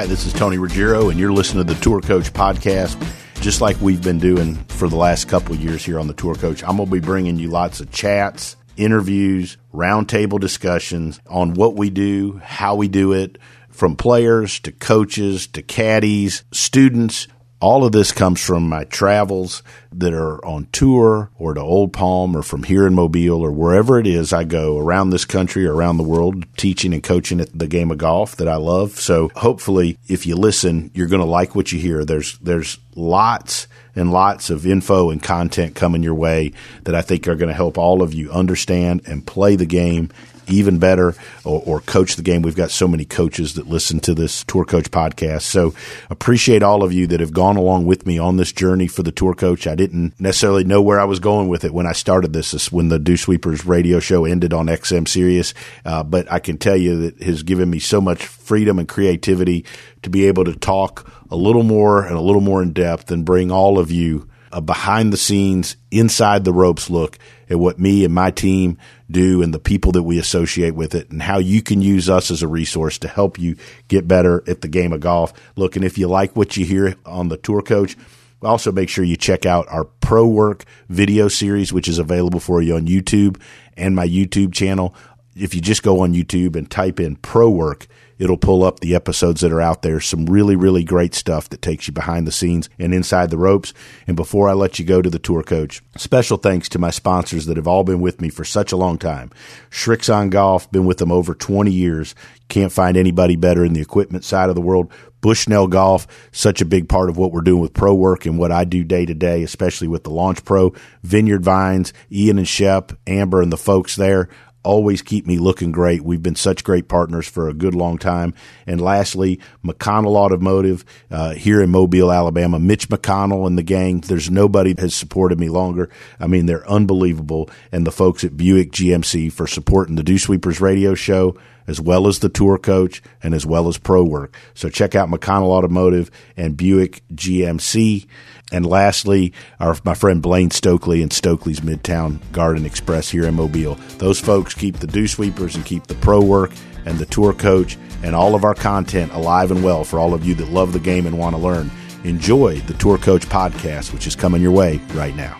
Hi, this is Tony Ruggiero, and you're listening to the Tour Coach Podcast. Just like we've been doing for the last couple years here on the Tour Coach, I'm going to be bringing you lots of chats, interviews, roundtable discussions on what we do, how we do it, from players to coaches to caddies, students, all of this comes from my travels that are on tour or to Old Palm or from here in Mobile or wherever it is I go around this country or around the world teaching and coaching at the game of golf that I love. So hopefully if you listen, you're going to like what you hear. There's, there's lots and lots of info and content coming your way that I think are going to help all of you understand and play the game even better or, or, coach the game. We've got so many coaches that listen to this Tour Coach podcast. So appreciate all of you that have gone along with me on this journey for the Tour Coach. I didn't necessarily know where I was going with it when I started this, this when the Dew Sweepers radio show ended on XM Sirius. Uh, but I can tell you that has given me so much freedom and creativity to be able to talk a little more and a little more in depth and bring all of you a behind the scenes, inside the ropes look at what me and my team do and the people that we associate with it and how you can use us as a resource to help you get better at the game of golf. Look, and if you like what you hear on the tour coach, also make sure you check out our pro work video series, which is available for you on YouTube and my YouTube channel. If you just go on YouTube and type in pro work, It'll pull up the episodes that are out there. Some really, really great stuff that takes you behind the scenes and inside the ropes. And before I let you go to the tour coach, special thanks to my sponsors that have all been with me for such a long time. Srixon Golf, been with them over 20 years. Can't find anybody better in the equipment side of the world. Bushnell Golf, such a big part of what we're doing with pro work and what I do day to day, especially with the Launch Pro, Vineyard Vines, Ian and Shep, Amber and the folks there always keep me looking great. We've been such great partners for a good long time. And lastly, McConnell Automotive uh, here in Mobile, Alabama. Mitch McConnell and the gang. There's nobody has supported me longer. I mean, they're unbelievable. And the folks at Buick GMC for supporting the Dew Sweepers radio show as well as the tour coach and as well as pro work. So check out McConnell Automotive and Buick GMC. And lastly, our, my friend Blaine Stokely and Stokely's Midtown Garden Express here in Mobile. Those folks keep the dew sweepers and keep the pro work and the tour coach and all of our content alive and well for all of you that love the game and want to learn. Enjoy the Tour Coach podcast, which is coming your way right now.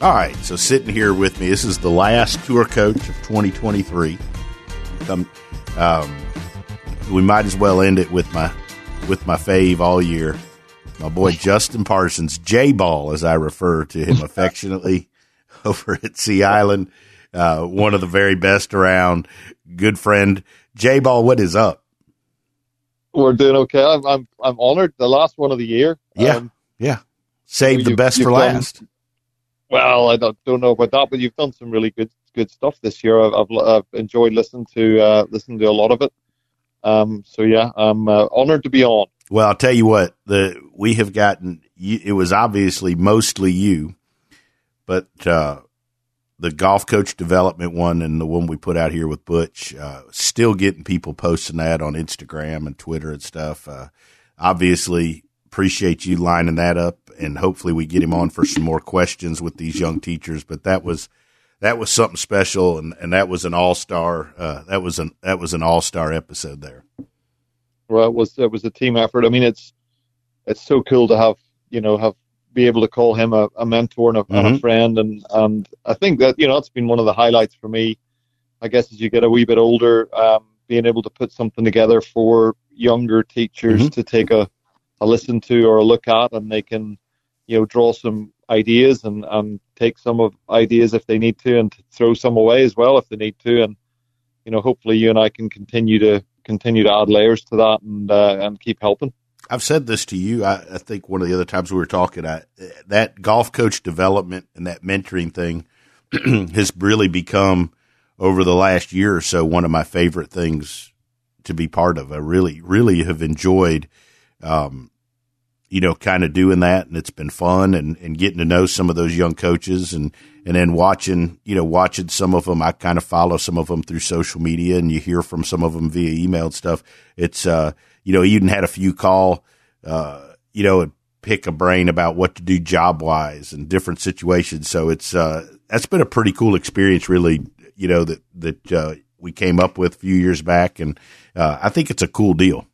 All right, so sitting here with me, this is the last Tour Coach of 2023. Um, um, we might as well end it with my with my fave all year my boy Justin Parsons, J Ball, as I refer to him affectionately over at Sea Island, uh, one of the very best around. Good friend, J Ball. What is up? We're doing okay. I'm I'm I'm honored. The last one of the year. Yeah, um, yeah. Save the best for last. Well, I don't don't know about that, but you've done some really good good stuff this year. I've I've, I've enjoyed listening to uh, listening to a lot of it. Um, so yeah, I'm uh, honored to be on. Well, I'll tell you what, the we have gotten it was obviously mostly you, but uh, the golf coach development one and the one we put out here with Butch, uh, still getting people posting that on Instagram and Twitter and stuff. Uh, obviously, appreciate you lining that up, and hopefully we get him on for some more questions with these young teachers. But that was that was something special, and, and that was an all star. Uh, that was an that was an all star episode there. Well, it was it was a team effort. I mean, it's it's so cool to have you know have be able to call him a, a mentor and a, mm-hmm. and a, mm-hmm. friend, and and I think that you know it's been one of the highlights for me. I guess as you get a wee bit older, um, being able to put something together for younger teachers mm-hmm. to take a, a listen to or a look at, and they can you know draw some ideas and and take some of ideas if they need to, and throw some away as well if they need to, and you know hopefully you and I can continue to continue to add layers to that and uh, and keep helping. I've said this to you. I, I, think one of the other times we were talking, I, that golf coach development and that mentoring thing has really become over the last year or so one of my favorite things to be part of. I really, really have enjoyed, um, you know, kind of doing that, and it's been fun and, and getting to know some of those young coaches and and then watching, you know, watching some of them. I kind of follow some of them through social media, and you hear from some of them via email and stuff. It's, uh, you know, even had a few call, uh, you know, and pick a brain about what to do job wise and different situations. So it's, uh, that's been a pretty cool experience, really, you know, that, that, uh, we came up with a few years back. And, uh, I think it's a cool deal.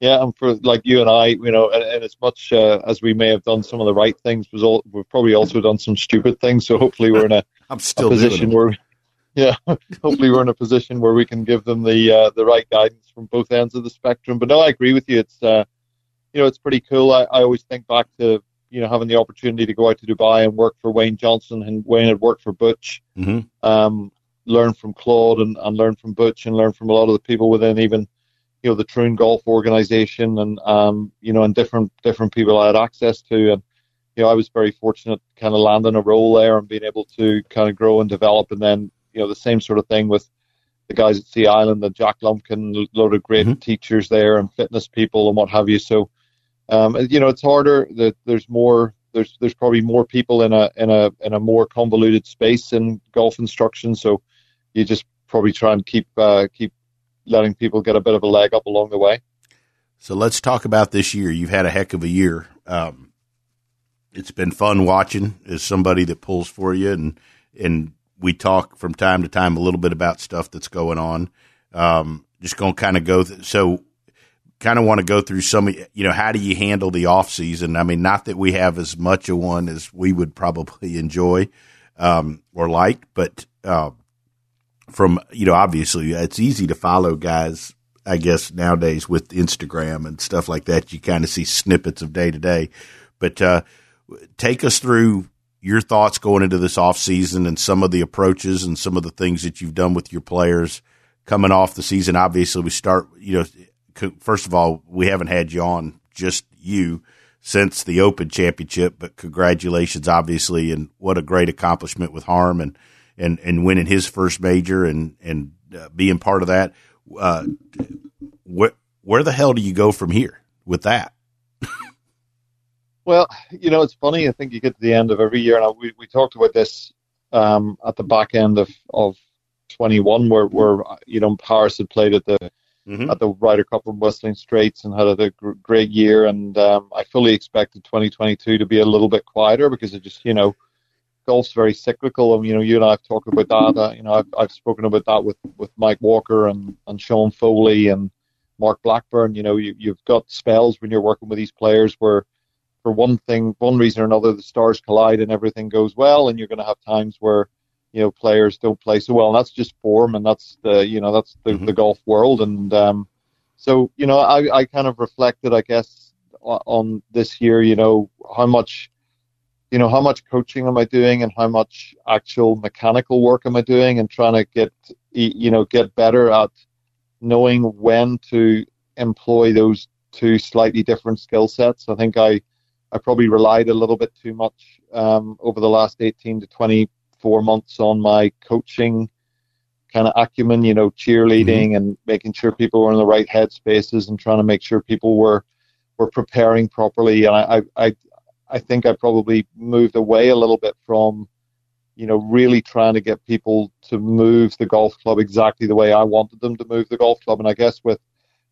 Yeah, and for like you and I, you know, and, and as much uh, as we may have done some of the right things, was all, we've probably also done some stupid things. So hopefully we're in a, I'm still a position where, yeah, hopefully we're in a position where we can give them the uh, the right guidance from both ends of the spectrum. But no, I agree with you. It's uh, you know, it's pretty cool. I, I always think back to you know having the opportunity to go out to Dubai and work for Wayne Johnson, and Wayne had worked for Butch. Mm-hmm. Um, learn from Claude and, and learn from Butch and learn from a lot of the people within even you know the Troon Golf organization and um, you know and different different people I had access to and you know I was very fortunate kind of landing a role there and being able to kind of grow and develop and then you know the same sort of thing with the guys at Sea Island and Jack Lumpkin, a load of great mm-hmm. teachers there and fitness people and what have you. So um, you know it's harder. That there's more. There's there's probably more people in a in a in a more convoluted space in golf instruction. So you just probably try and keep uh, keep letting people get a bit of a leg up along the way. So let's talk about this year. You've had a heck of a year. Um, it's been fun watching as somebody that pulls for you, and and we talk from time to time a little bit about stuff that's going on. Um, just going to kind of go th- so kind of want to go through some you know how do you handle the off season i mean not that we have as much of one as we would probably enjoy um, or like but uh, from you know obviously it's easy to follow guys I guess nowadays with Instagram and stuff like that. You kind of see snippets of day to day but uh, take us through your thoughts going into this off season and some of the approaches and some of the things that you've done with your players coming off the season. Obviously we start you know first of all we haven't had you on just you since the open championship but congratulations obviously and what a great accomplishment with Harman and, and winning his first major and, and uh, being part of that. Uh, where, where the hell do you go from here with that? well, you know, it's funny. I think you get to the end of every year, and I, we, we talked about this um, at the back end of, of 21, where, where you know Harris had played at the mm-hmm. at the Ryder Cup in Whistling Straits and had a great year, and um, I fully expected 2022 to be a little bit quieter because it just you know golf's very cyclical, and you know, you and I have talked about that. Uh, you know, I've I've spoken about that with with Mike Walker and and Sean Foley and Mark Blackburn. You know, you you've got spells when you're working with these players where, for one thing, one reason or another, the stars collide and everything goes well, and you're going to have times where you know players don't play so well, and that's just form, and that's the you know that's the, mm-hmm. the golf world, and um, so you know, I I kind of reflected, I guess, on this year, you know, how much you know, how much coaching am I doing and how much actual mechanical work am I doing and trying to get, you know, get better at knowing when to employ those two slightly different skill sets. I think I, I probably relied a little bit too much um, over the last 18 to 24 months on my coaching kind of acumen, you know, cheerleading mm-hmm. and making sure people were in the right headspaces and trying to make sure people were were preparing properly. And I, I, I think I probably moved away a little bit from, you know, really trying to get people to move the golf club exactly the way I wanted them to move the golf club. And I guess with,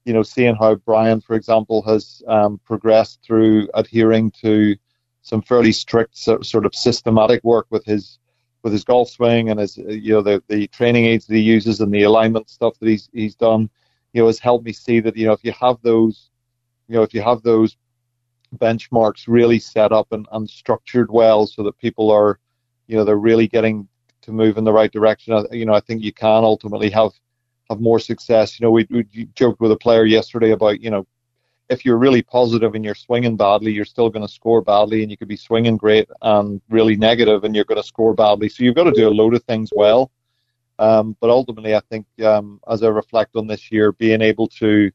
you know, seeing how Brian, for example, has um, progressed through adhering to some fairly strict sort of systematic work with his with his golf swing and his you know the the training aids that he uses and the alignment stuff that he's he's done, you know, has helped me see that you know if you have those, you know, if you have those benchmarks really set up and, and structured well so that people are, you know, they're really getting to move in the right direction. You know, I think you can ultimately have have more success. You know, we, we joked with a player yesterday about, you know, if you're really positive and you're swinging badly, you're still going to score badly, and you could be swinging great and really negative, and you're going to score badly. So you've got to do a load of things well. Um, but ultimately, I think um, as I reflect on this year, being able to,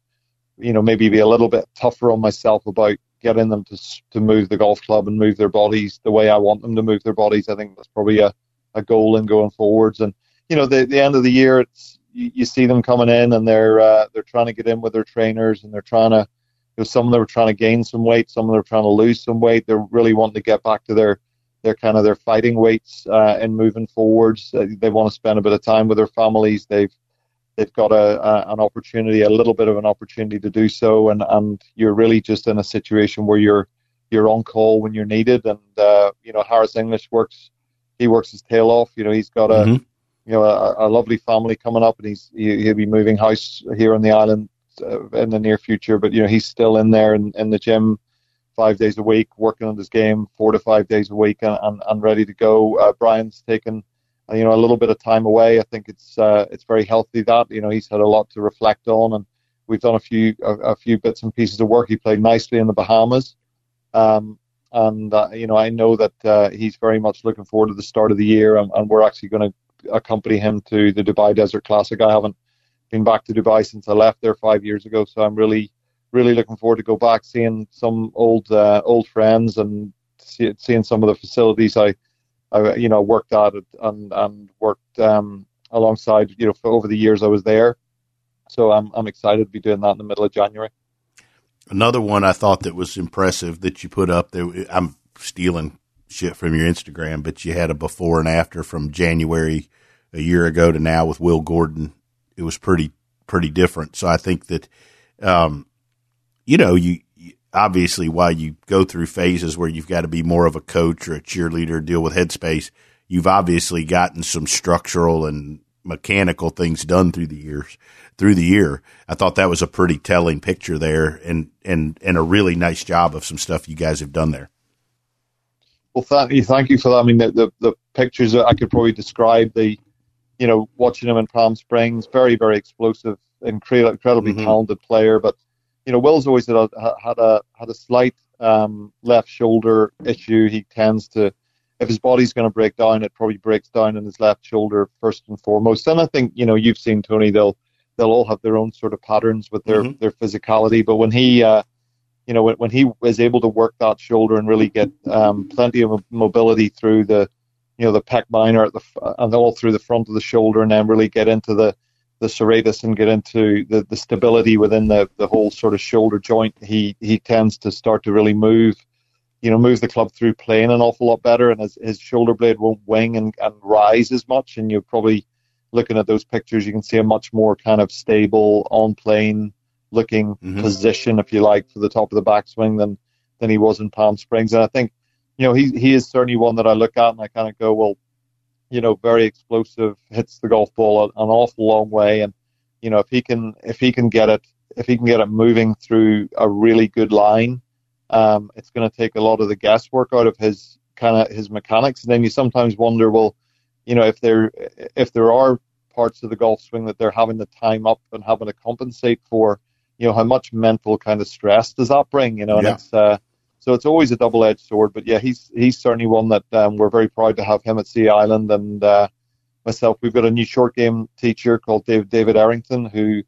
you know, maybe be a little bit tougher on myself about getting them to to move the golf club and move their bodies the way I want them to move their bodies. I think that's probably a, a goal in going forwards. And you know, the the end of the year, it's you, you see them coming in and they're uh, they're trying to get in with their trainers and they're trying to. You know, some of them are trying to gain some weight, some of them are trying to lose some weight. They're really wanting to get back to their their kind of their fighting weights uh, and moving forwards. Uh, they want to spend a bit of time with their families. They've they've got a, a, an opportunity, a little bit of an opportunity to do so, and and you're really just in a situation where you're you're on call when you're needed. And uh, you know, Harris English works, he works his tail off. You know, he's got a mm-hmm. you know a, a, lovely family coming up, and he's he, will be moving house here on the island uh, in the near future, but you know he's still in there in, in the gym five days a week, working on his game four to five days a week, and, and, and ready to go. Uh, Brian's taken you know a little bit of time away. I think it's uh, it's very healthy that you know he's had a lot to reflect on, and we've done a few a, a few bits and pieces of work. He played nicely in the Bahamas. Um, and uh, you know, I know that uh, he's very much looking forward to the start of the year, and, and we're actually going to accompany him to the Dubai Desert Classic. I haven't been back to Dubai since I left there five years ago, so I'm really, really looking forward to go back, seeing some old, uh, old friends, and see, seeing some of the facilities I, I, you know, worked at and and worked um, alongside, you know, for over the years I was there. So I'm I'm excited to be doing that in the middle of January. Another one I thought that was impressive that you put up there. I'm stealing shit from your Instagram, but you had a before and after from January a year ago to now with Will Gordon. It was pretty pretty different. So I think that, um, you know, you obviously while you go through phases where you've got to be more of a coach or a cheerleader, deal with headspace, you've obviously gotten some structural and mechanical things done through the years through the year. I thought that was a pretty telling picture there and and and a really nice job of some stuff you guys have done there. Well, thank you, thank you for that. I mean, the the, the pictures I could probably describe the, you know, watching him in Palm Springs, very very explosive, incredibly, incredibly mm-hmm. talented player. But you know, Will's always had a had a had a slight um, left shoulder issue. He tends to if his body's going to break down, it probably breaks down in his left shoulder first and foremost. And I think you know you've seen Tony; they'll they'll all have their own sort of patterns with their mm-hmm. their physicality. But when he, uh, you know, when, when he was able to work that shoulder and really get um, plenty of mobility through the, you know, the pec minor at the and all through the front of the shoulder, and then really get into the the serratus and get into the, the stability within the, the whole sort of shoulder joint, he he tends to start to really move you know, moves the club through playing an awful lot better, and his, his shoulder blade won't wing and, and rise as much. And you're probably looking at those pictures, you can see a much more kind of stable on plane looking mm-hmm. position, if you like, for the top of the backswing than than he was in Palm Springs. And I think, you know, he he is certainly one that I look at and I kind of go, well, you know, very explosive, hits the golf ball an awful long way, and you know, if he can if he can get it if he can get it moving through a really good line um, it's going to take a lot of the guesswork out of his kind of his mechanics. And then you sometimes wonder, well, you know, if there if there are parts of the golf swing that they're having to time up and having to compensate for, you know, how much mental kind of stress does that bring? You know, and yeah. it's uh, so it's always a double edged sword. But yeah, he's he's certainly one that um, we're very proud to have him at Sea Island and uh, myself. We've got a new short game teacher called David David Errington who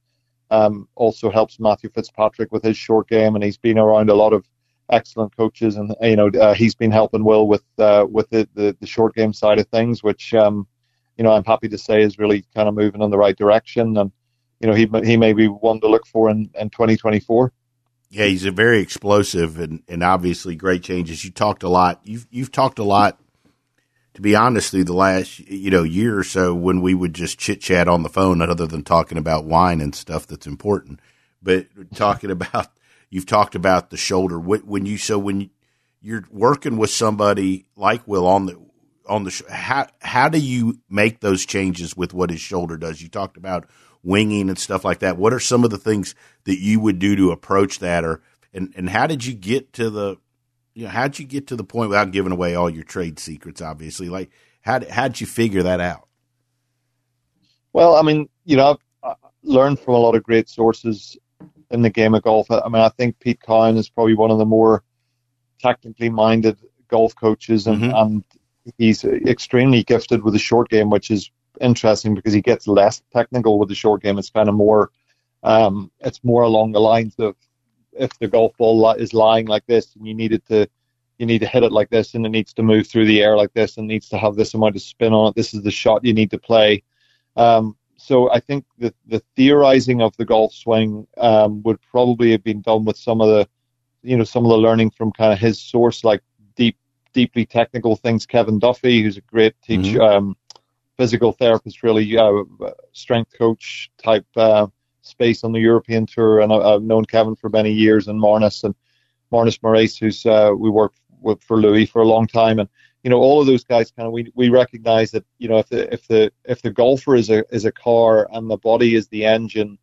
um, also helps Matthew Fitzpatrick with his short game, and he's been around a lot of excellent coaches, and you know uh, he's been helping Will with uh, with the, the, the short game side of things, which um, you know I'm happy to say is really kind of moving in the right direction, and you know he he may be one to look for in, in 2024. Yeah, he's a very explosive and, and obviously great changes. You talked a lot. You've you've talked a lot. To be honest, through the last you know year or so, when we would just chit chat on the phone, other than talking about wine and stuff that's important, but talking about You've talked about the shoulder. When you so when you're working with somebody like Will on the on the how how do you make those changes with what his shoulder does? You talked about winging and stuff like that. What are some of the things that you would do to approach that, or and and how did you get to the you know how did you get to the point without giving away all your trade secrets? Obviously, like how how did you figure that out? Well, I mean, you know, I've learned from a lot of great sources in the game of golf. I mean, I think Pete Cowan is probably one of the more technically minded golf coaches, and, mm-hmm. and he's extremely gifted with the short game, which is interesting because he gets less technical with the short game. It's kind of more, um, it's more along the lines of if the golf ball is lying like this, and you need it to, you need to hit it like this, and it needs to move through the air like this, and needs to have this amount of spin on it. This is the shot you need to play. Um, so I think the, the theorizing of the golf swing um, would probably have been done with some of the, you know, some of the learning from kind of his source, like deep, deeply technical things. Kevin Duffy, who's a great teacher, mm-hmm. um, physical therapist, really uh, strength coach type uh, space on the European tour, and I, have known Kevin for many years, and Marnus and Marnus Marais, who's uh, we worked with for Louis for a long time, and you know, all of those guys kind of we we recognize that you know if the if the if the golfer is a is a car and the body is the engine,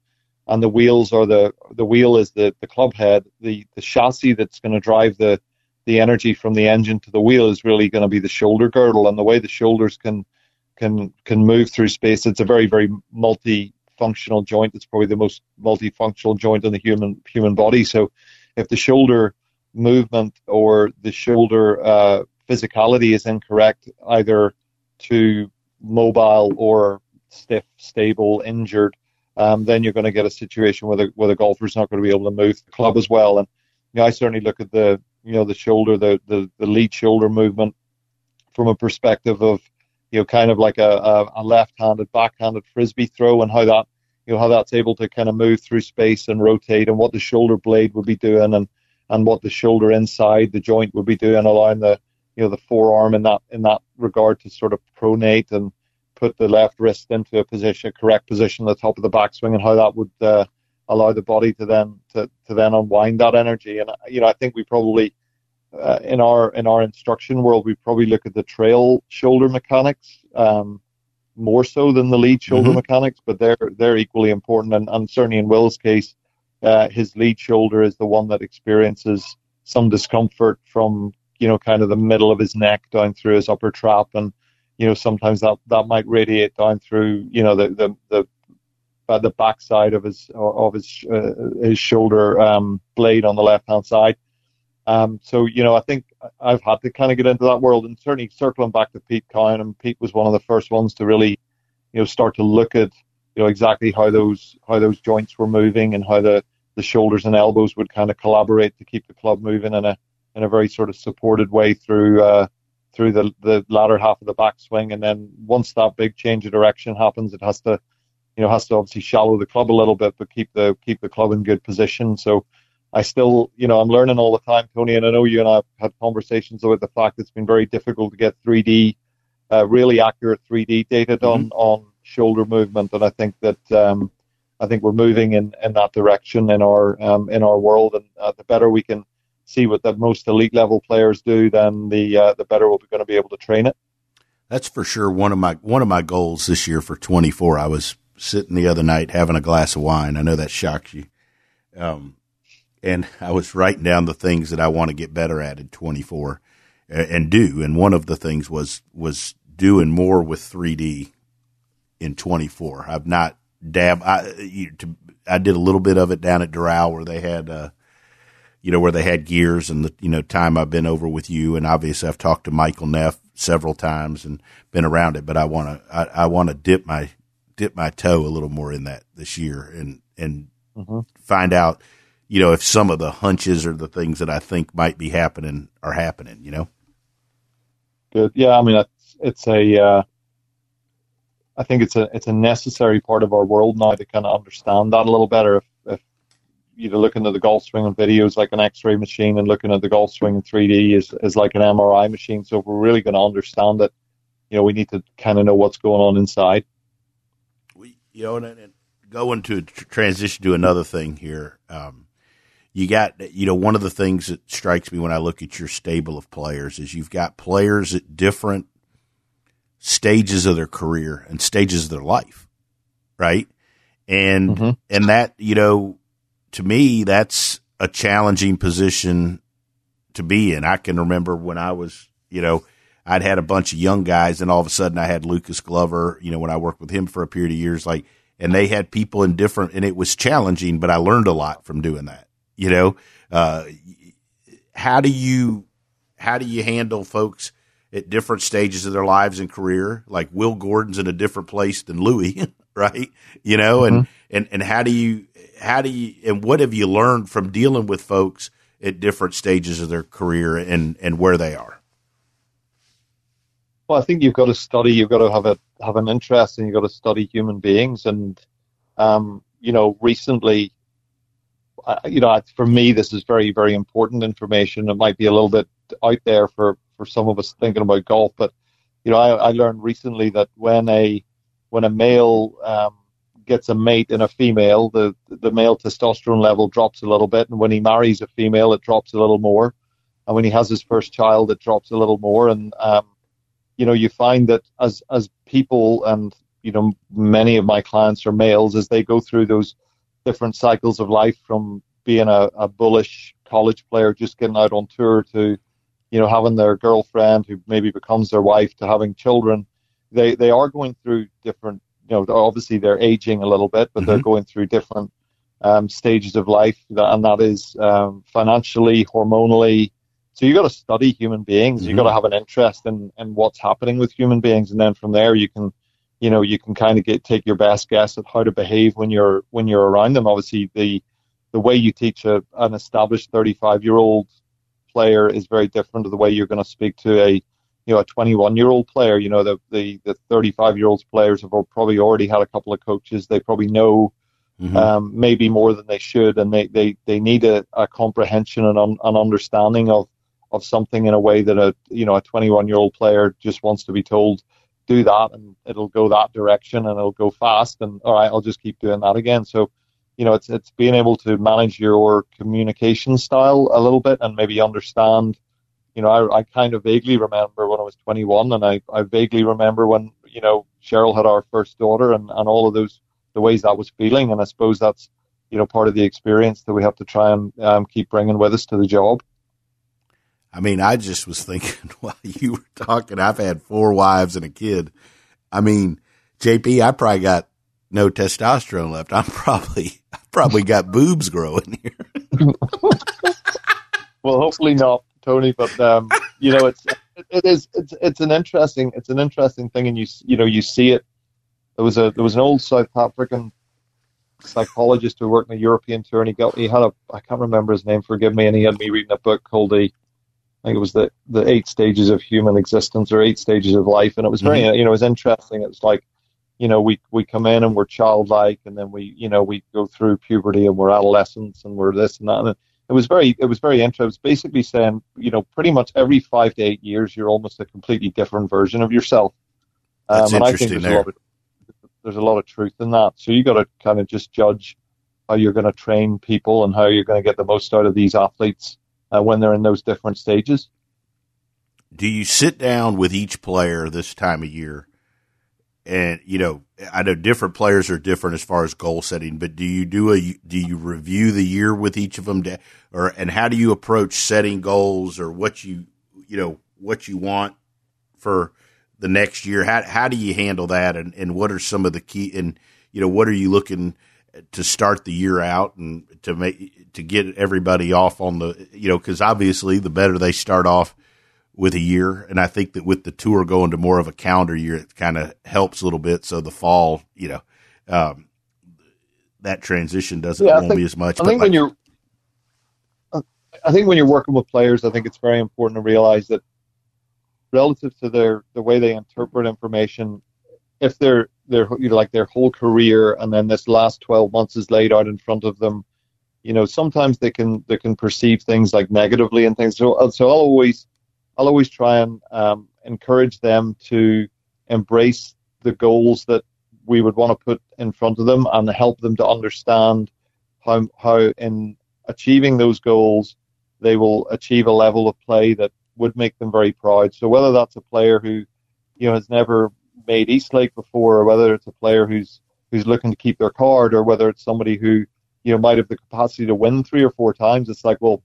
and the wheels are the the wheel is the the club head. The the chassis that's going to drive the the energy from the engine to the wheel is really going to be the shoulder girdle, and the way the shoulders can can can move through space. It's a very very multi-functional joint. It's probably the most multifunctional joint in the human human body. So, if the shoulder movement or the shoulder uh, physicality is incorrect, either too mobile or stiff, stable, injured, um, then you're going to get a situation where the where the golfer's not going to be able to move the club as well. And you know, I certainly look at the you know the shoulder, the the, the lead shoulder movement from a perspective of you know kind of like a, a, a left-handed, backhanded frisbee throw, and how that you know how that's able to kind of move through space and rotate, and what the shoulder blade would be doing, and and what the shoulder inside the joint would be doing, allowing the you know the forearm in that in that regard to sort of pronate and put the left wrist into a position, a correct position at the top of the backswing, and how that would uh, allow the body to then to, to then unwind that energy. And you know, I think we probably uh, in our in our instruction world, we probably look at the trail shoulder mechanics um, more so than the lead shoulder mm-hmm. mechanics, but they're they're equally important. And, and certainly in Will's case, uh, his lead shoulder is the one that experiences some discomfort from you know kind of the middle of his neck down through his upper trap and you know, sometimes that, that might radiate down through, you know, the, the, the, uh, the backside of his, of his, uh, his shoulder, um, blade on the left hand side. Um, so, you know, I think I've had to kind of get into that world and certainly circling back to Pete Cowan and Pete was one of the first ones to really, you know, start to look at, you know, exactly how those, how those joints were moving and how the, the shoulders and elbows would kind of collaborate to keep the club moving in a, in a very sort of supported way through, uh, through the, the latter half of the backswing. And then once that big change of direction happens, it has to, you know, has to obviously shallow the club a little bit, but keep the, keep the club in good position. So I still, you know, I'm learning all the time, Tony, and I know you and I have had conversations about the fact it's been very difficult to get 3D, uh, really accurate 3D data done mm-hmm. on shoulder movement. And I think that, um, I think we're moving in, in that direction in our, um, in our world. And uh, the better we can, see what the most elite level players do, then the uh, the better we're going to be able to train it. That's for sure one of my one of my goals this year for 24. I was sitting the other night having a glass of wine. I know that shocks you, um, and I was writing down the things that I want to get better at in 24 and do. And one of the things was was doing more with 3D in 24. I've not dab. I you, to, I did a little bit of it down at Doral where they had. Uh, you know, where they had gears and the, you know, time I've been over with you. And obviously I've talked to Michael Neff several times and been around it, but I want to, I, I want to dip my, dip my toe a little more in that this year and, and mm-hmm. find out, you know, if some of the hunches or the things that I think might be happening are happening, you know? Good. Yeah. I mean, it's, it's a, uh, I think it's a it's a necessary part of our world now to kind of understand that a little better. If you know, looking at the golf swing on videos like an X-ray machine and looking at the golf swing in 3D is, is like an MRI machine. So if we're really going to understand it, you know, we need to kind of know what's going on inside. We, you know, and, and going to transition to another thing here. Um, you got, you know, one of the things that strikes me when I look at your stable of players is you've got players at different stages of their career and stages of their life, right? And mm-hmm. and that you know to me, that's a challenging position to be in. I can remember when I was, you know, I'd had a bunch of young guys, and all of a sudden I had Lucas Glover. You know, when I worked with him for a period of years, like, and they had people in different, and it was challenging, but I learned a lot from doing that. You know, uh, how do you how do you handle folks at different stages of their lives and career? Like Will Gordon's in a different place than Louis, right? You know, mm-hmm. and and and how do you how do you and what have you learned from dealing with folks at different stages of their career and and where they are? Well, I think you've got to study. You've got to have a have an interest, and you've got to study human beings. And um, you know, recently, you know, for me, this is very very important information. It might be a little bit out there for for some of us thinking about golf, but you know, I, I learned recently that when a when a male um, gets a mate in a female, the the male testosterone level drops a little bit, and when he marries a female, it drops a little more, and when he has his first child, it drops a little more, and um, you know you find that as as people and you know many of my clients are males as they go through those different cycles of life from being a, a bullish college player just getting out on tour to you know having their girlfriend who maybe becomes their wife to having children they they are going through different you know obviously they're aging a little bit but mm-hmm. they're going through different um, stages of life and that is um, financially hormonally so you got to study human beings mm-hmm. you got to have an interest in in what's happening with human beings and then from there you can you know you can kind of get take your best guess at how to behave when you're when you're around them obviously the the way you teach a, an established 35 year old player is very different to the way you're going to speak to a you know a 21 year old player. You know the the the 35 year olds players have probably already had a couple of coaches. They probably know mm-hmm. um, maybe more than they should, and they they they need a, a comprehension and un, an understanding of of something in a way that a you know a 21 year old player just wants to be told do that and it'll go that direction and it'll go fast and all right I'll just keep doing that again. So you know, it's it's being able to manage your communication style a little bit and maybe understand. You know, I, I kind of vaguely remember when I was 21, and I, I vaguely remember when you know Cheryl had our first daughter, and, and all of those the ways that was feeling, and I suppose that's you know part of the experience that we have to try and um, keep bringing with us to the job. I mean, I just was thinking while you were talking, I've had four wives and a kid. I mean, JP, I probably got no testosterone left. I'm probably I probably got boobs growing here. well, hopefully not, Tony. But um, you know, it's it, is it's it's an interesting it's an interesting thing, and you you know you see it. There was a there was an old South African psychologist who worked in a European tour, and he got he had a I can't remember his name, forgive me, and he had me reading a book called the I think it was the the eight stages of human existence or eight stages of life, and it was very mm-hmm. you know it was interesting. It was like you know, we we come in and we're childlike, and then we, you know, we go through puberty and we're adolescents and we're this and that. And it was very, it was very interesting. It was basically saying, you know, pretty much every five to eight years, you're almost a completely different version of yourself. Um, That's and interesting I think there's, there. A lot of, there's a lot of truth in that. So you got to kind of just judge how you're going to train people and how you're going to get the most out of these athletes uh, when they're in those different stages. Do you sit down with each player this time of year? And you know i know different players are different as far as goal setting but do you do a do you review the year with each of them or and how do you approach setting goals or what you you know what you want for the next year? How how do you handle that? And and what are some of the key and you know what are you looking to start the year out and to make to get everybody off on the you know because obviously the better they start off with a year. And I think that with the tour going to more of a calendar year, it kind of helps a little bit. So the fall, you know, um, that transition doesn't yeah, won't think, be as much. I think like, when you're, I think when you're working with players, I think it's very important to realize that relative to their the way they interpret information, if they're they're you know, like their whole career and then this last 12 months is laid out in front of them, you know, sometimes they can they can perceive things like negatively and things. So so I'll always I'll always try and um, encourage them to embrace the goals that we would want to put in front of them and help them to understand how how in achieving those goals they will achieve a level of play that would make them very proud. So whether that's a player who you know has never made East Lake before, or whether it's a player who's who's looking to keep their card, or whether it's somebody who you know might have the capacity to win three or four times, it's like, well,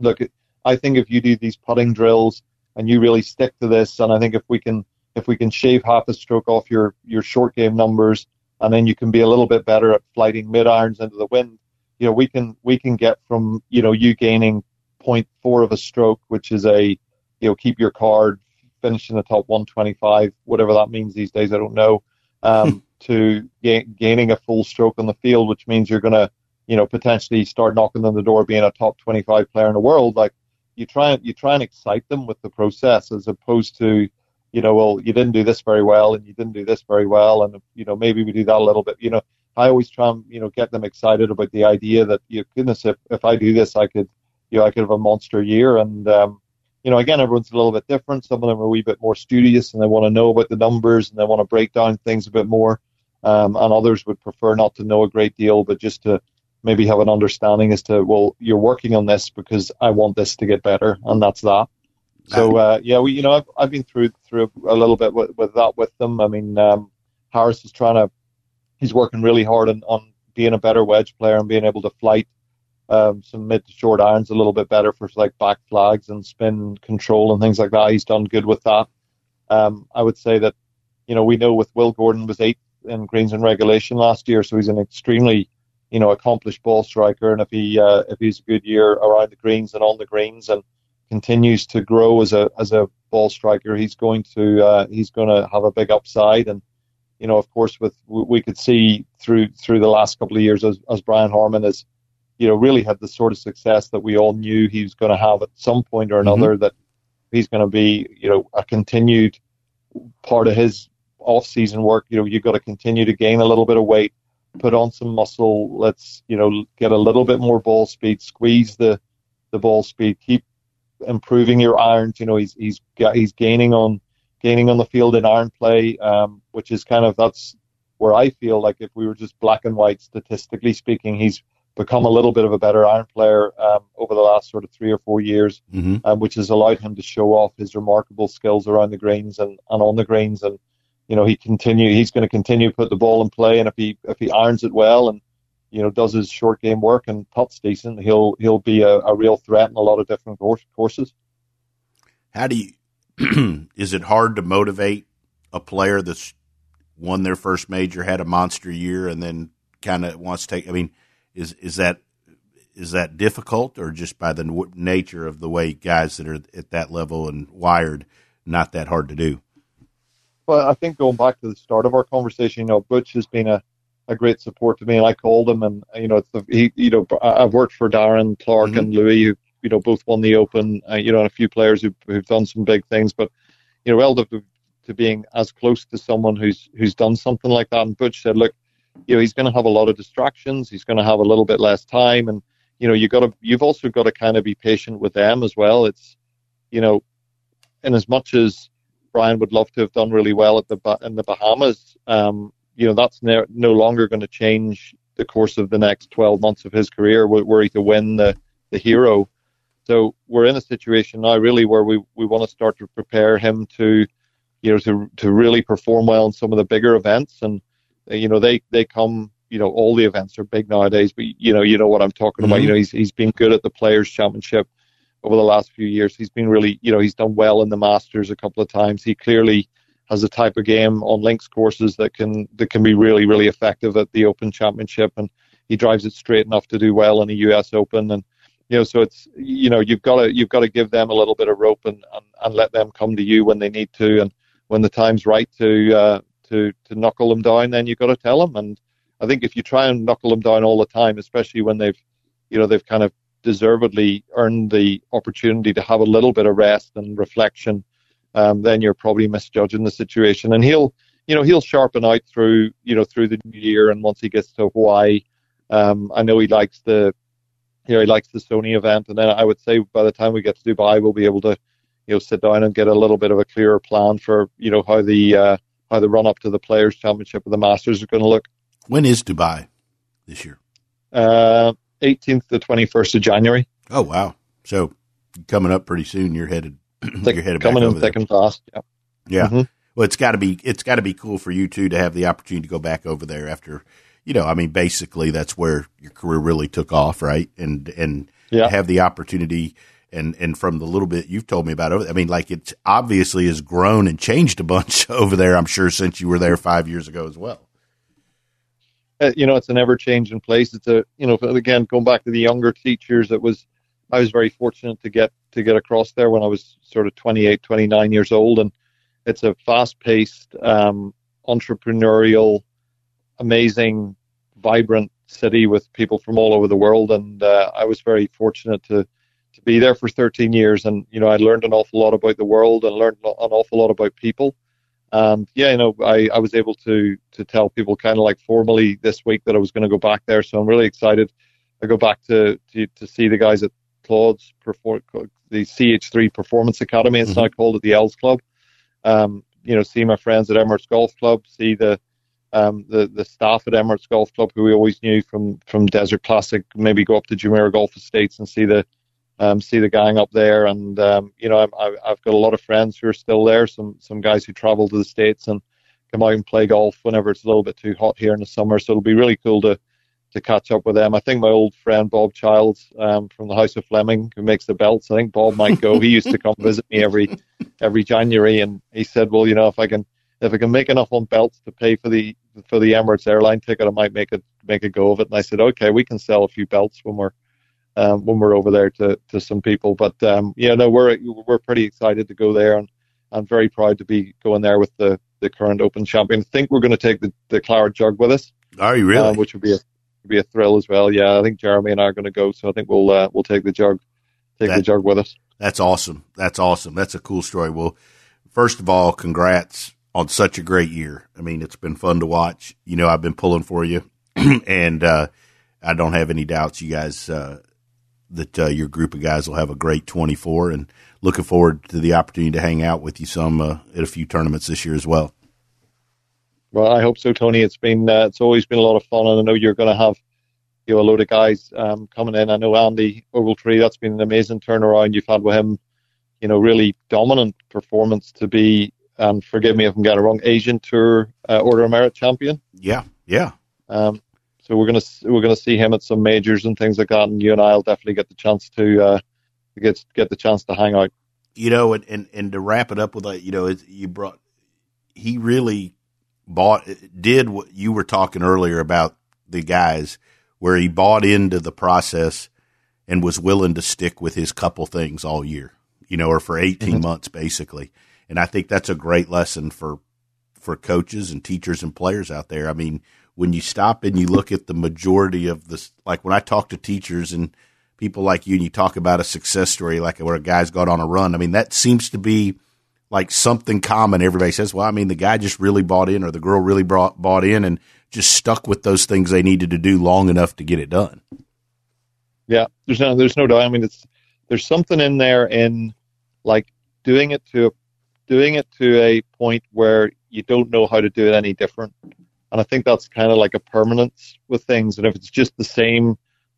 look, I think if you do these putting drills and you really stick to this, and I think if we can if we can shave half a stroke off your your short game numbers, and then you can be a little bit better at flighting mid irons into the wind, you know, we can we can get from you know you gaining 0.4 of a stroke, which is a you know keep your card, finish in the top 125, whatever that means these days, I don't know, um, to ga- gaining a full stroke on the field, which means you're going to you know potentially start knocking on the door being a top 25 player in the world, like you try and you try and excite them with the process as opposed to you know well you didn't do this very well and you didn't do this very well and you know maybe we do that a little bit. You know I always try and you know get them excited about the idea that you goodness if if I do this I could you know I could have a monster year. And um, you know again everyone's a little bit different. Some of them are a wee bit more studious and they want to know about the numbers and they want to break down things a bit more um, and others would prefer not to know a great deal but just to maybe have an understanding as to well you're working on this because I want this to get better and that's that. So uh, yeah, we you know I've, I've been through through a little bit with, with that with them. I mean um, Harris is trying to he's working really hard on, on being a better wedge player and being able to flight um, some mid to short irons a little bit better for like back flags and spin control and things like that. He's done good with that. Um, I would say that, you know, we know with Will Gordon was eighth in greens and regulation last year, so he's an extremely, you know, accomplished ball striker. And if he uh, if he's a good year around the greens and on the greens and continues to grow as a as a ball striker, he's going to uh, he's going to have a big upside. And you know, of course, with we could see through through the last couple of years as, as Brian Harman has, you know, really had the sort of success that we all knew he was going to have at some point or another. Mm-hmm. That he's going to be, you know, a continued part of his off-season work. You know, you've got to continue to gain a little bit of weight, put on some muscle. Let's, you know, get a little bit more ball speed, squeeze the the ball speed, keep improving your irons. You know, he's he's he's gaining on gaining on the field in iron play, um, which is kind of that's where I feel like if we were just black and white statistically speaking, he's become a little bit of a better iron player um, over the last sort of three or four years, mm-hmm. um, which has allowed him to show off his remarkable skills around the greens and, and on the greens. And you know, he continue he's going to continue to put the ball in play, and if he if he irons it well and you know does his short game work and puts decent, he'll he'll be a, a real threat in a lot of different courses. How do you? is it hard to motivate a player that's won their first major, had a monster year, and then kind of wants to take? I mean is is that is that difficult, or just by the nature of the way guys that are at that level and wired, not that hard to do? Well, I think going back to the start of our conversation, you know, Butch has been a, a great support to me, and I called him, and you know, it's the, he, you know, I've worked for Darren Clarke mm-hmm. and Louis, who you know both won the Open, uh, you know, and a few players who, who've done some big things, but you know, relative to being as close to someone who's who's done something like that, and Butch said, look, you know he's going to have a lot of distractions. He's going to have a little bit less time, and you know you got to you've also got to kind of be patient with them as well. It's you know, in as much as Brian would love to have done really well at the in the Bahamas, um, you know that's no, no longer going to change the course of the next 12 months of his career were he to win the the hero. So we're in a situation now really where we, we want to start to prepare him to, you know, to to really perform well in some of the bigger events and you know, they they come. You know, all the events are big nowadays, but you know, you know what I'm talking mm-hmm. about. You know, he's he's been good at the Players Championship over the last few years. He's been really, you know, he's done well in the Masters a couple of times. He clearly has a type of game on links courses that can that can be really really effective at the Open Championship, and he drives it straight enough to do well in the U.S. Open. And you know, so it's you know you've got to you've got to give them a little bit of rope and, and, and let them come to you when they need to, and when the time's right to uh, to to knuckle them down, then you've got to tell them. And I think if you try and knuckle them down all the time, especially when they've, you know, they've kind of deservedly earned the opportunity to have a little bit of rest and reflection, um, then you're probably misjudging the situation. And he'll, you know, he'll sharpen out through, you know, through the new year. And once he gets to Hawaii, um, I know he likes the, you know, he likes the Sony event. And then I would say by the time we get to Dubai, we'll be able to, you know, sit down and get a little bit of a clearer plan for, you know, how the, uh, how the run up to the Players Championship of the Masters is going to look. When is Dubai this year? Uh, 18th to 21st of January. Oh wow! So coming up pretty soon. You're headed. Thick, you're headed coming in thick and fast. Yeah. Yeah. Mm-hmm. Well, it's got to be it's got to be cool for you too to have the opportunity to go back over there after, you know, I mean, basically that's where your career really took off, right? And and yeah. have the opportunity and and from the little bit you've told me about it, I mean, like it obviously has grown and changed a bunch over there. I'm sure since you were there five years ago as well. Uh, you know, it's an ever changing place. It's a you know, again, going back to the younger teachers, it was I was very fortunate to get to get across there when I was sort of 28, 29 years old, and it's a fast paced, um, entrepreneurial, amazing, vibrant city with people from all over the world, and uh, I was very fortunate to to be there for 13 years, and you know I learned an awful lot about the world and learned an awful lot about people. And yeah, you know, I, I was able to to tell people kind of like formally this week that I was going to go back there. So I'm really excited. I go back to to, to see the guys at Claude's perform the CH3 Performance Academy. It's mm-hmm. now called at the Els Club. Um, you know, see my friends at Emirates Golf Club. See the um, the the staff at Emirates Golf Club who we always knew from from Desert Classic. Maybe go up to Jumeirah Golf Estates and see the um, see the gang up there. And um, you know, I, I've got a lot of friends who are still there. Some some guys who travel to the states and come out and play golf whenever it's a little bit too hot here in the summer. So it'll be really cool to to catch up with them. I think my old friend Bob Childs um, from the House of Fleming, who makes the belts, I think Bob might go. he used to come visit me every every January, and he said, "Well, you know, if I can if I can make enough on belts to pay for the for the Emirates airline ticket, I might make it make a go of it." And I said, "Okay, we can sell a few belts when we're um, when we're over there to, to some people." But um, yeah, no, we're we're pretty excited to go there, and I'm very proud to be going there with the the current Open champion. I think we're going to take the the Claret Jug with us. Are you really? Uh, which would be a be a thrill as well. Yeah, I think Jeremy and I are going to go, so I think we'll uh, we'll take the jug, take that, the jug with us. That's awesome. That's awesome. That's a cool story. Well, first of all, congrats on such a great year. I mean, it's been fun to watch. You know, I've been pulling for you, and uh, I don't have any doubts you guys uh, that uh, your group of guys will have a great 24, and looking forward to the opportunity to hang out with you some uh, at a few tournaments this year as well. Well, I hope so, Tony. It's been uh, it's always been a lot of fun, and I know you're going to have you know a load of guys um, coming in. I know Andy Ogletree. That's been an amazing turnaround you've had with him. You know, really dominant performance to be. And um, forgive me if I'm getting it wrong. Asian Tour uh, Order of Merit champion. Yeah, yeah. Um, so we're gonna we're gonna see him at some majors and things like that, and you and I'll definitely get the chance to uh, get get the chance to hang out. You know, and and, and to wrap it up with that, you know, you brought he really bought did what you were talking earlier about the guys where he bought into the process and was willing to stick with his couple things all year, you know, or for 18 mm-hmm. months basically. And I think that's a great lesson for for coaches and teachers and players out there. I mean, when you stop and you look at the majority of this, like when I talk to teachers and people like you and you talk about a success story, like where a guy's got on a run, I mean, that seems to be like something common. Everybody says, well, I mean, the guy just really bought in or the girl really brought, bought in and just stuck with those things they needed to do long enough to get it done. Yeah, there's no, there's no doubt. I mean, it's, there's something in there in like doing it to, doing it to a point where you don't know how to do it any different. And I think that's kind of like a permanence with things. And if it's just the same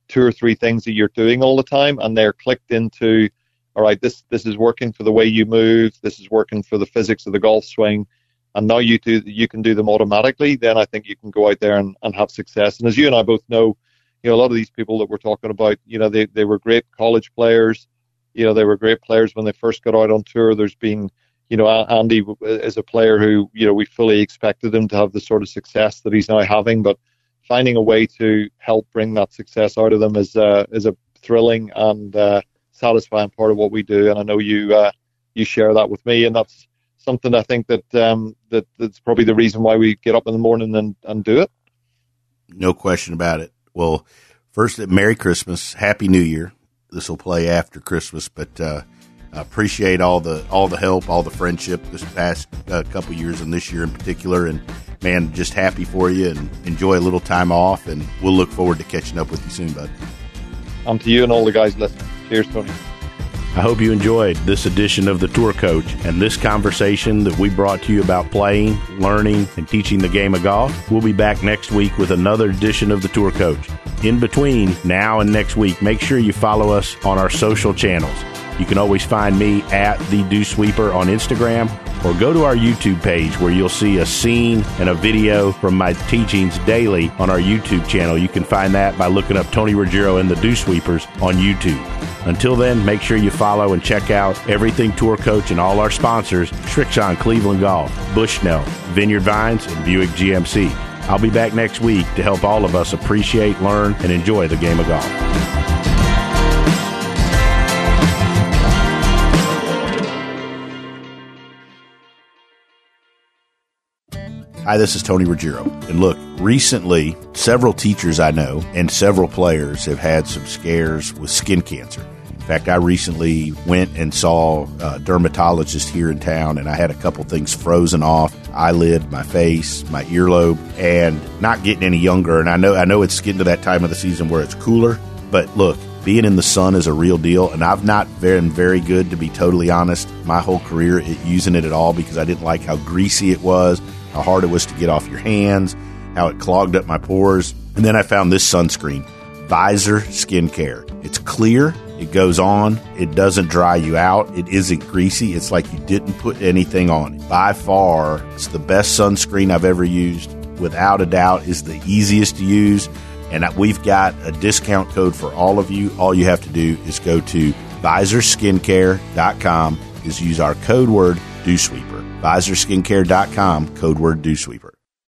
two or three things that you're doing all the time and they're clicked into, all right, this this is working for the way you move, this is working for the physics of the golf swing, and now you do you can do them automatically, then I think you can go out there and, and have success. And as you and I both know, you know, a lot of these people that we're talking about, you know, they, they were great college players, you know, they were great players when they first got out on tour. There's been, you know, Andy is a player who, you know, we fully expected him to have the sort of success that he's now having, but finding a way to help bring that success out of them is uh, is a thrilling and uh, satisfying part of what we do. And I know you uh, you share that with me, and that's something I think that um, that that's probably the reason why we get up in the morning and, and do it. No question about it. Well, first, Merry Christmas, Happy New Year. This will play after Christmas, but uh, I appreciate all the all the help, all the friendship this past uh, couple years, and this year in particular. And man, just happy for you, and enjoy a little time off. And we'll look forward to catching up with you soon, bud. I'm to you and all the guys listening. Cheers, Tony. I hope you enjoyed this edition of The Tour Coach and this conversation that we brought to you about playing, learning, and teaching the game of golf. We'll be back next week with another edition of The Tour Coach. In between now and next week, make sure you follow us on our social channels. You can always find me at The Dew Sweeper on Instagram or go to our YouTube page where you'll see a scene and a video from my teachings daily on our YouTube channel. You can find that by looking up Tony Ruggiero and the Dew Sweepers on YouTube. Until then, make sure you follow and check out Everything Tour Coach and all our sponsors, Srixon Cleveland Golf, Bushnell, Vineyard Vines, and Buick GMC. I'll be back next week to help all of us appreciate, learn, and enjoy the game of golf. Hi, this is Tony Ruggiero. And look, recently, several teachers I know and several players have had some scares with skin cancer. In fact, I recently went and saw a dermatologist here in town, and I had a couple things frozen off eyelid, my face, my earlobe, and not getting any younger. And I know, I know it's getting to that time of the season where it's cooler, but look, being in the sun is a real deal, and I've not been very good, to be totally honest, my whole career at using it at all because I didn't like how greasy it was how hard it was to get off your hands, how it clogged up my pores. And then I found this sunscreen, Visor Skincare. It's clear, it goes on, it doesn't dry you out, it isn't greasy. It's like you didn't put anything on it. By far, it's the best sunscreen I've ever used. Without a doubt, is the easiest to use And we've got a discount code for all of you. All you have to do is go to visorskincare.com is use our code word dewsweeper. visorskincare.com, code word dewsweeper.